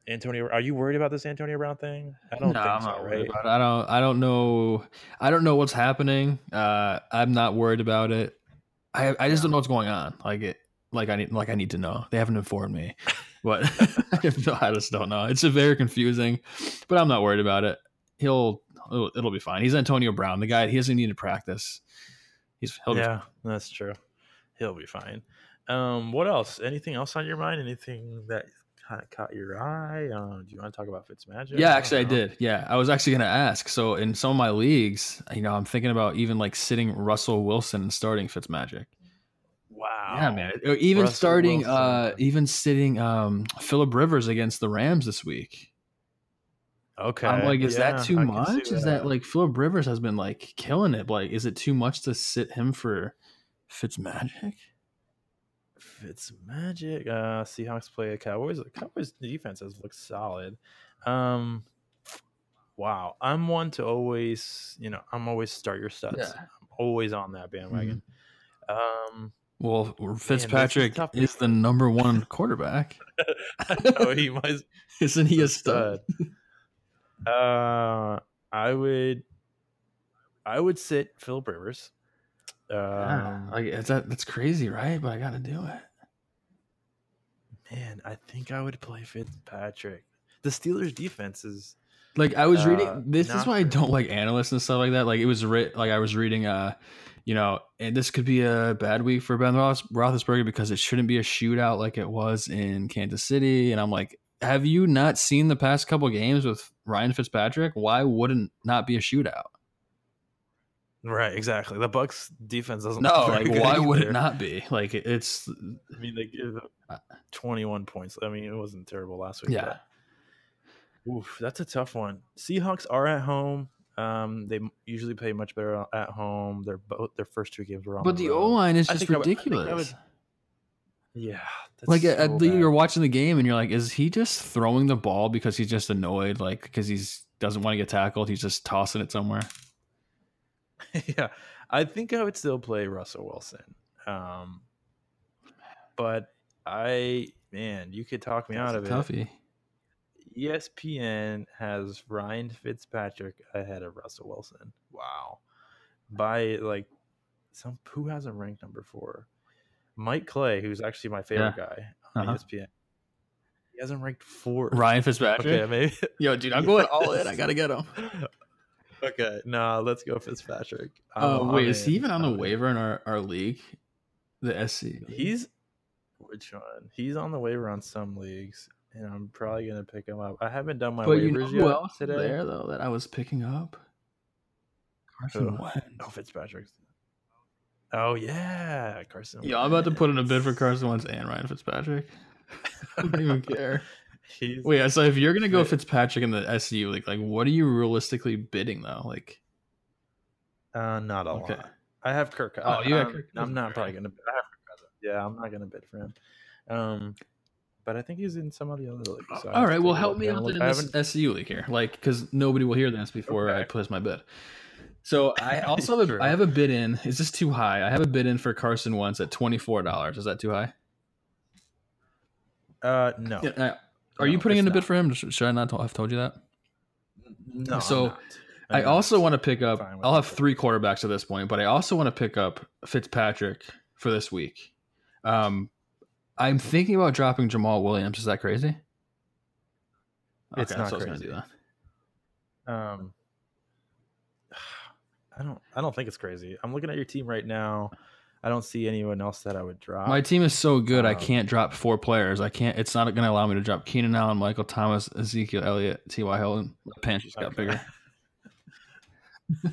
Antonio. Are you worried about this Antonio Brown thing? I don't No, think I'm so, not right? I don't. I don't know. I don't know what's happening. Uh, I'm not worried about it. I I just don't know what's going on. Like it. Like I need. Like I need to know. They haven't informed me, but I have no- I just don't know. It's a very confusing, but I'm not worried about it. He'll. It'll, it'll be fine. He's Antonio Brown, the guy. He doesn't need to practice. He's. He'll be Yeah, that's true. He'll be fine. Um, what else? Anything else on your mind? Anything that kind of caught your eye? Uh, do you want to talk about Fitzmagic? Yeah, actually, I know. did. Yeah, I was actually going to ask. So, in some of my leagues, you know, I'm thinking about even like sitting Russell Wilson and starting Fitzmagic. Wow. Yeah, man. Or Even Russell starting, Wilson. uh, even sitting um, Philip Rivers against the Rams this week. Okay. I'm like, is yeah, that too I much? Is that like Philip Rivers has been like killing it? Like, is it too much to sit him for Fitzmagic? Fitz magic? Uh, Seahawks play a Cowboys. The Cowboys defense has looked solid. Um, wow. I'm one to always, you know, I'm always start your studs. Yeah. I'm always on that bandwagon. Um, Well, Fitzpatrick tough. is the number one quarterback. oh, he might Isn't he a stud? Uh, I would, I would sit Philip Rivers. Yeah, Um, like is that that's crazy, right? But I got to do it. man, I think I would play Fitzpatrick. The Steelers' defense is Like I was Uh, reading. This is why I don't like analysts and stuff like that. Like it was writ. Like I was reading. Uh, you know, and this could be a bad week for Ben Roethlisberger because it shouldn't be a shootout like it was in Kansas City. And I'm like, have you not seen the past couple games with Ryan Fitzpatrick? Why wouldn't not be a shootout? right. Exactly. The Bucks' defense doesn't. No, look like why would it not be? Like it's I mean, they give 21 points. I mean, it wasn't terrible last week. yeah. but- Oof, that's a tough one. Seahawks are at home. Um, they usually play much better at home. Their both their first two games were on. But the road. O line is just I would- I think I ridiculous. would- Yeah. that's like so at you're watching the game and you're like, is he just throwing the ball because he's just annoyed, like because he's doesn't want to get tackled? He's just tossing it somewhere. yeah, I think I would still play Russell Wilson. Um, but I, man, you could talk me out of That's it. a. ESPN has Ryan Fitzpatrick ahead of Russell Wilson. Wow, by like some who has him ranked number four? Mike Clay, who's actually my favorite guy on Uh-huh. ESPN. He hasn't ranked four. Ryan Fitzpatrick. Okay, maybe. Yo, dude, I'm going all in. I gotta get him. okay, no, let's go Fitzpatrick. Oh I'm- wait, I'm is he even on the waiver in our, our league? The SC. He's which one? He's on the waiver on some leagues, and I'm probably gonna pick him up. I haven't done my but waivers you know yet else today. there though that I was picking up? Carson Who? Wentz. Oh, Fitzpatrick's. Oh yeah, Carson. Yeah, I'm about to put in a bid for Carson Wentz and Ryan Fitzpatrick. I don't even care. He's, Wait, so if you're gonna go. Fitzpatrick in the SU league, like, what are you realistically bidding though? Like, uh, not a Okay. lot. I have Kirk. Oh, I, you I'm, Kirk I'm not probably gonna. I have Kirk Cousins. Yeah, I'm not gonna bid for him. Um, but I think he's in some of the other leagues. so I all right, well, help me out in I this SCU league here, like, because nobody will hear this before I Okay. place my bid. So I also have a, I have a bid in. Is this too high? I have a bid in for Carson Wentz at twenty four dollars. Is that too high? Uh, no. Yeah, Are you putting in it's a bid not. for him? Should I not have told you that? No. I'm So, not. I also want to pick up. I'll have three quarterbacks at this point, but I also want to pick up Fitzpatrick for this week. Um, I'm thinking about dropping Jamaal Williams. Is that crazy? It's not so I was gonna crazy. do that. Um, I don't. I don't think it's crazy. I'm looking at your team right now. I don't see anyone else that I would drop. My team is so good, I Um, can't drop four players. I can't. It's not going to allow me to drop Keenan Allen, Michael Thomas, Ezekiel Elliott, T.Y. Hilton. My pants just got Okay.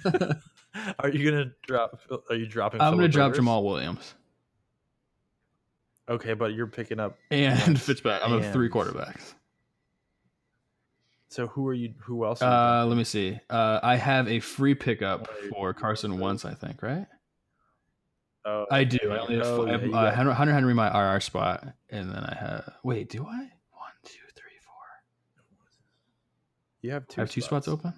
bigger. Are you gonna drop? Are you dropping? I'm going to drop Jamaal Williams Okay, but you're picking up. and Fitzpatrick. I'm going to three quarterbacks. So who are you? Who else? Are you Uh, let me see. Uh, I have a free pickup for Carson Wentz, I think right. Oh, I do. I only have, Oh, I have yeah, uh, Hunter, Hunter Henry my RR spot, and then I have. Wait, do I? One, two, three, four. you have two. I have two spots open.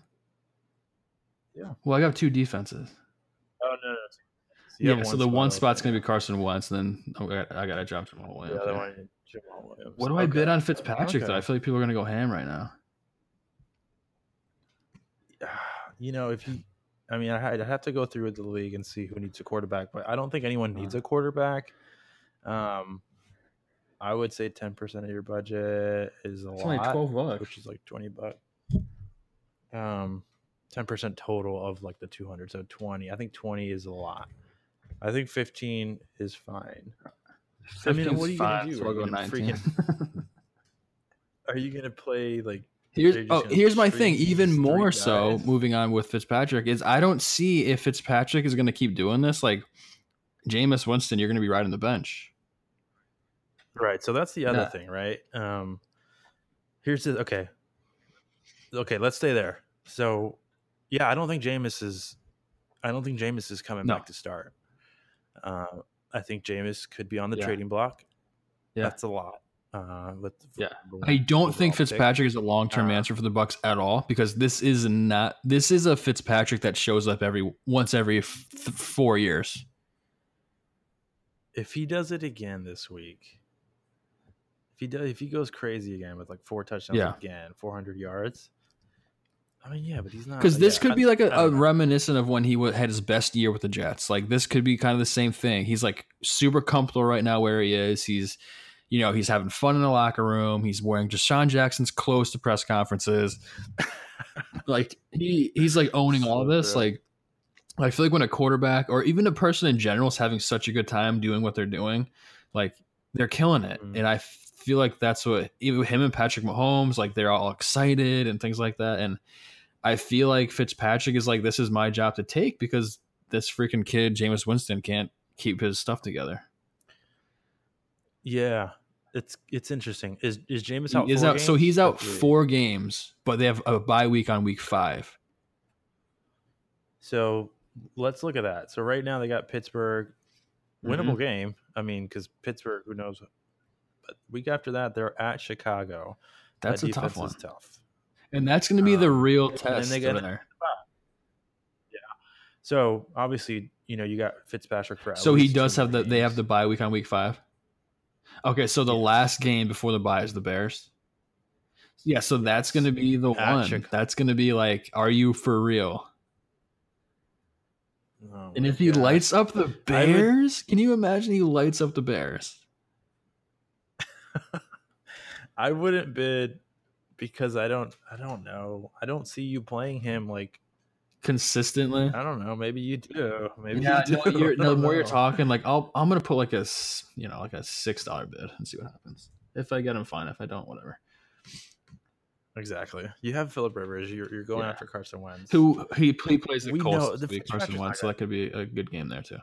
Yeah. Well, I got two defenses. Oh no, no. So Yeah. so the one spot's open. gonna be Carson Wentz, and then I got, I got to drop Jamaal The Williams. yeah. one, Jamaal Williams. What do I Okay. bid on Fitzpatrick? Though I feel like people are gonna go ham right now. You know, if you, I mean, I had- I'd have to go through with the league and see who needs a quarterback, but I don't think anyone needs Uh-huh. a quarterback. Um, I would say ten percent of your budget is a It's lot, only twelve bucks. which is like twenty bucks. Um, ten percent total of like the two hundred, so twenty. I think twenty is a lot. I think fifteen is fine. I mean, what are you gonna do? fine, Are So I'll you gonna nineteen. Are you gonna play like? Here's oh here's my thing. Even more three so, moving on with Fitzpatrick is I don't see if Fitzpatrick is going to keep doing this. Like Jameis Winston, you're going to be riding the bench. Right. So that's the other Yeah. thing, right? Um, here's the okay. okay, let's stay there. So, yeah, I don't think Jameis is. I don't think Jameis is coming No. back to start. Uh, I think Jameis could be on the Yeah. trading block. Yeah. That's a lot. Uh, with Yeah. I don't think overall pick. Fitzpatrick is a long term Uh, answer for the Bucks at all because this is not this is a Fitzpatrick that shows up every once every f- four years. If he does it again this week, if he does, if he goes crazy again with like four touchdowns Yeah. again, four hundred yards. I mean, yeah, but he's not Because this yeah, could I- be like a, don't reminiscent of when he wa- had his best year with the Jets. Like this could be kind of the same thing. He's like super comfortable right now where he is. He's, you know, he's having fun in the locker room. He's wearing DeSean Jackson's clothes to press conferences. like he he's like owning all of this. true. Like I feel like when a quarterback or even a person in general is having such a good time doing what they're doing, like they're killing it. Mhm. And I feel like that's what even him and Patrick Mahomes, like they're all excited and things like that. And I feel like Fitzpatrick is like, this is my job to take because this freaking kid, Jameis Winston, can't keep his stuff together. Yeah, it's it's interesting. Is is Jameis out? Is out, so he's out four games, but they have a bye week on week five. So let's look at that. So right now they got Pittsburgh, winnable Mm-hmm. game. I mean, because Pittsburgh, who knows? But week after that, they're at Chicago. That's That a tough one. Is tough. And that's going to be the Um, real then test they there. So obviously, you know, you got Fitzpatrick for. So he does have the, they have the bye week on week five. Okay, so the Yes. last game before the bye is the Bears. Yeah, so that's going to be the At one. That's going to be like, are you for real? Oh And if he lights up the I would- Bears, can you imagine he lights up the Bears? I wouldn't bid because I don't. I don't know. I don't see you playing him like. Consistently. I don't know. Maybe you do. Maybe Yeah, you no, do. you're, I the more you're talking, like I'll, I'm gonna put like a you know, like a six dollar bid and see what happens. If I get him, fine. If I don't, whatever. Exactly. You have Philip Rivers. You're, you're going Yeah. after Carson Wentz. Who he, he plays the We Colts know this week, Carson Wentz, so that could be a good game there too.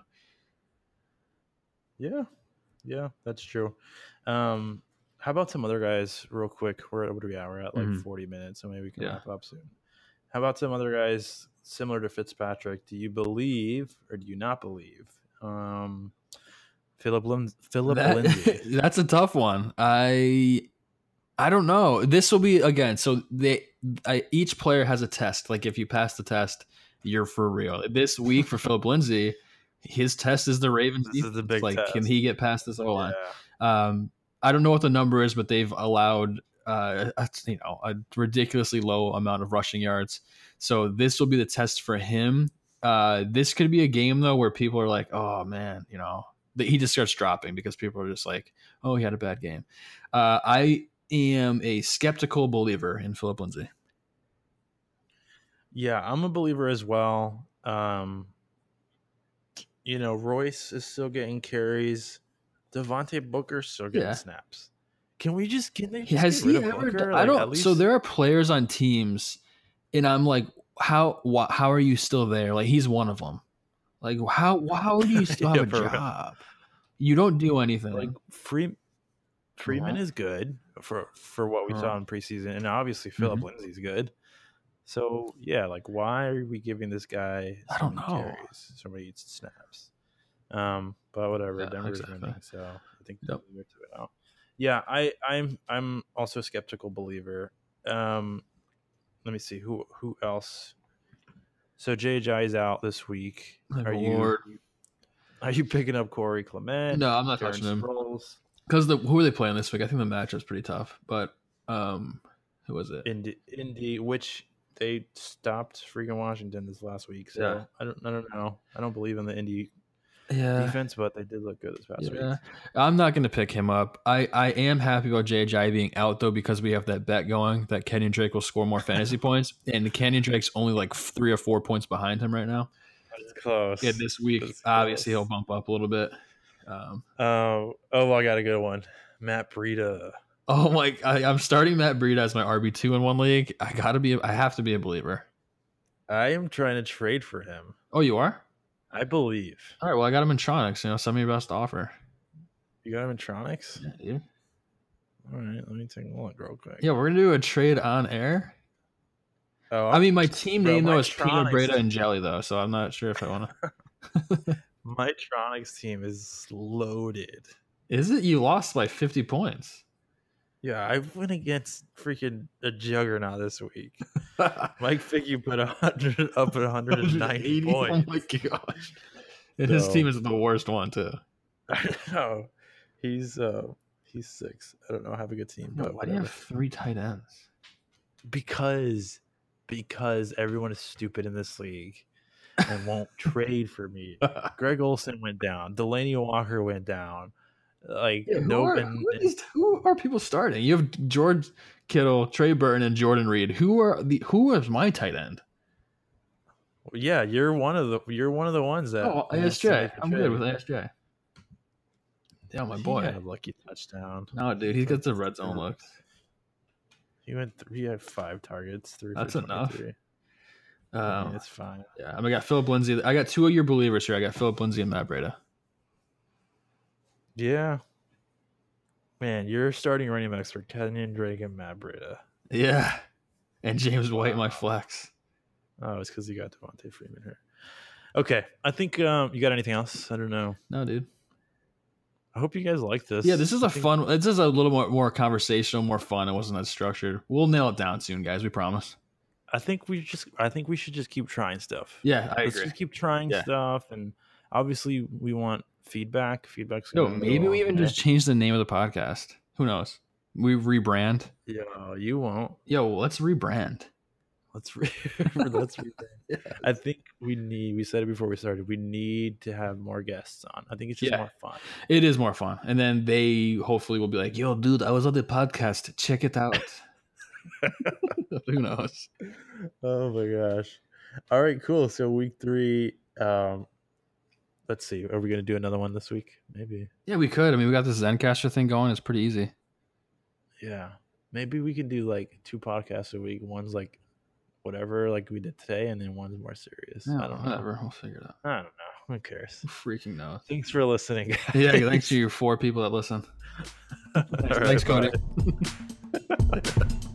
Yeah, yeah, that's true. Um, how about some other guys, real quick? We're what are we at? We're at like Mhm. forty minutes, so maybe we can Yeah. wrap up soon. How about some other guys similar to Fitzpatrick? Do you believe or do you not believe? Um, Phillip Lin- Phillip That- Lindsay. that's a tough one. I I don't know. This will be again. So they I, each player has a test. Like if you pass the test, you're for real. This week for Phillip Lindsay, his test is the Ravens. This is the defense. big like, can he get past this O line? Yeah. Um, I don't know what the number is, but they've allowed uh, a, you know a ridiculously low amount of rushing yards. So this will be the test for him. Uh, this could be a game though where people are like, "Oh man, you know," that he just starts dropping because people are just like, "Oh, he had a bad game." Uh, I am a skeptical believer in Phillip Lindsay. Yeah, I'm a believer as well. Um, you know, Royce is still getting carries. Devontae Booker's still getting Yeah. snaps. Can we just can they just Has get rid he of ever? Booker? done- Like, I don't. So least- there are players on teams, and I'm like, how? Wh- how are you still there? Like he's one of them. Like how? How do you still have Yeah, a for real. job? You don't do anything. like Free, Freeman Uh-huh. is good for for what we Uh-huh. saw in preseason, and obviously Phillip Mhm. Lindsay's good. So yeah, like why are we giving this guy? I don't know. Carries, so many snaps. Um, but whatever. Yeah, Denver's exactly. winning, so I think Yep. they'll to it out. Yeah, I I'm I'm also a skeptical believer. Um, let me see who who else. So JJ is out this week. Like, are Lord. you are you picking up Corey Clement? no, I'm not Darren touching him because the who are they playing this week? I think the matchup's pretty tough. But um, who was it? Indy, Indy, which they stopped freaking Washington this last week. So Yeah. I don't, I don't know. I don't believe in the Indy Yeah. defense, but they did look good this past Yeah, week. I'm not going to pick him up. I, I am happy about JJ being out though because we have that bet going that Kenyan Drake will score more fantasy points, and Kenyan Drake's only like three or four points behind him right now. It's close. Yeah, this week, That's obviously, close. he'll bump up a little bit. Um, Oh, oh, I got a good one. Matt Breida. oh my! I, I'm starting Matt Breida as my RB two in one league. I gotta be. I have to be a believer. I am trying to trade for him. Oh, you are. I believe. All right. Well, I got him in Tronics. You know, send me your best offer. You got him in Tronics? Yeah, dude. All right, let me take a look real quick. Yeah, we're gonna do a trade on air. Oh, I mean, my team Bro, name though my is peanut Tronics- Breida and jelly though, so I'm not sure if I want to. my Tronics team is loaded. Is it you lost by 50 points? Yeah, I went against freaking a juggernaut this week. Mike Figgy put a hundred up at 190 points. Oh my gosh! And his team is the worst one too. I know. He's uh he's six. I don't know. I have a good team, No, but why do you have three tight ends? Because because everyone is stupid in this league and won't trade for me. Greg Olsen went down. Delanie Walker went down. Like Yeah, who, no, are, who, are these, who are people starting? You have George Kittle, Trey Burton, and Jordan Reed. Who are the who is my tight end? yeah, you're one of the you're one of the ones that. Oh, ASJ. I'm good with. ASJ. Yeah, my He boy. had a lucky touchdown. No, dude, he gets the red zone looks. He went. Th- he had five targets. Three. That's enough. 23. I mean, Um, it's fine. yeah, I, mean, I got Phillip Lindsay. I got two of your believers here. I got Phillip Lindsay and Matt Breida. Yeah. Man, you're starting running backs for Kenyan Drake and Matt Breida. Yeah, and James White, my flex. Oh, it's because you got Devonta Freeman here. Okay, I think um, you got anything else? I don't know. No, dude. I hope you guys like this. Yeah, this is I a think- fun. This is a little more more conversational, more fun. It wasn't that structured. We'll nail it down soon, guys. We promise. I think we just. I think we should just keep trying stuff. Yeah, I Let's agree. just keep trying Yeah. stuff, and obviously we want feedback. Feedback's No, maybe we even long just change the name of the podcast. Who knows? We rebrand. Yeah, you won't. Yo, let's rebrand. Let's re- let's rebrand. I think we need. We said it before we started. We need to have more guests on. I think it's just Yeah. more fun. It is more fun, and then they hopefully will be like, "Yo, dude, I was on the podcast. Check it out." Who knows? Oh my gosh. All right, cool. So week three. Um, let's see. Are we gonna do another one this week? Maybe. Yeah, we could. I mean, we got this Zencastr thing going. It's pretty easy. Yeah. Maybe we could do like two podcasts a week. One's like whatever, like we did today, and then one's more serious. Yeah, I don't know. whatever. We'll figure it out. I don't know. Who cares? Freaking no. Thanks for listening. Guys. Yeah, thanks to you four people that listen. Thanks, right, Cody. bye.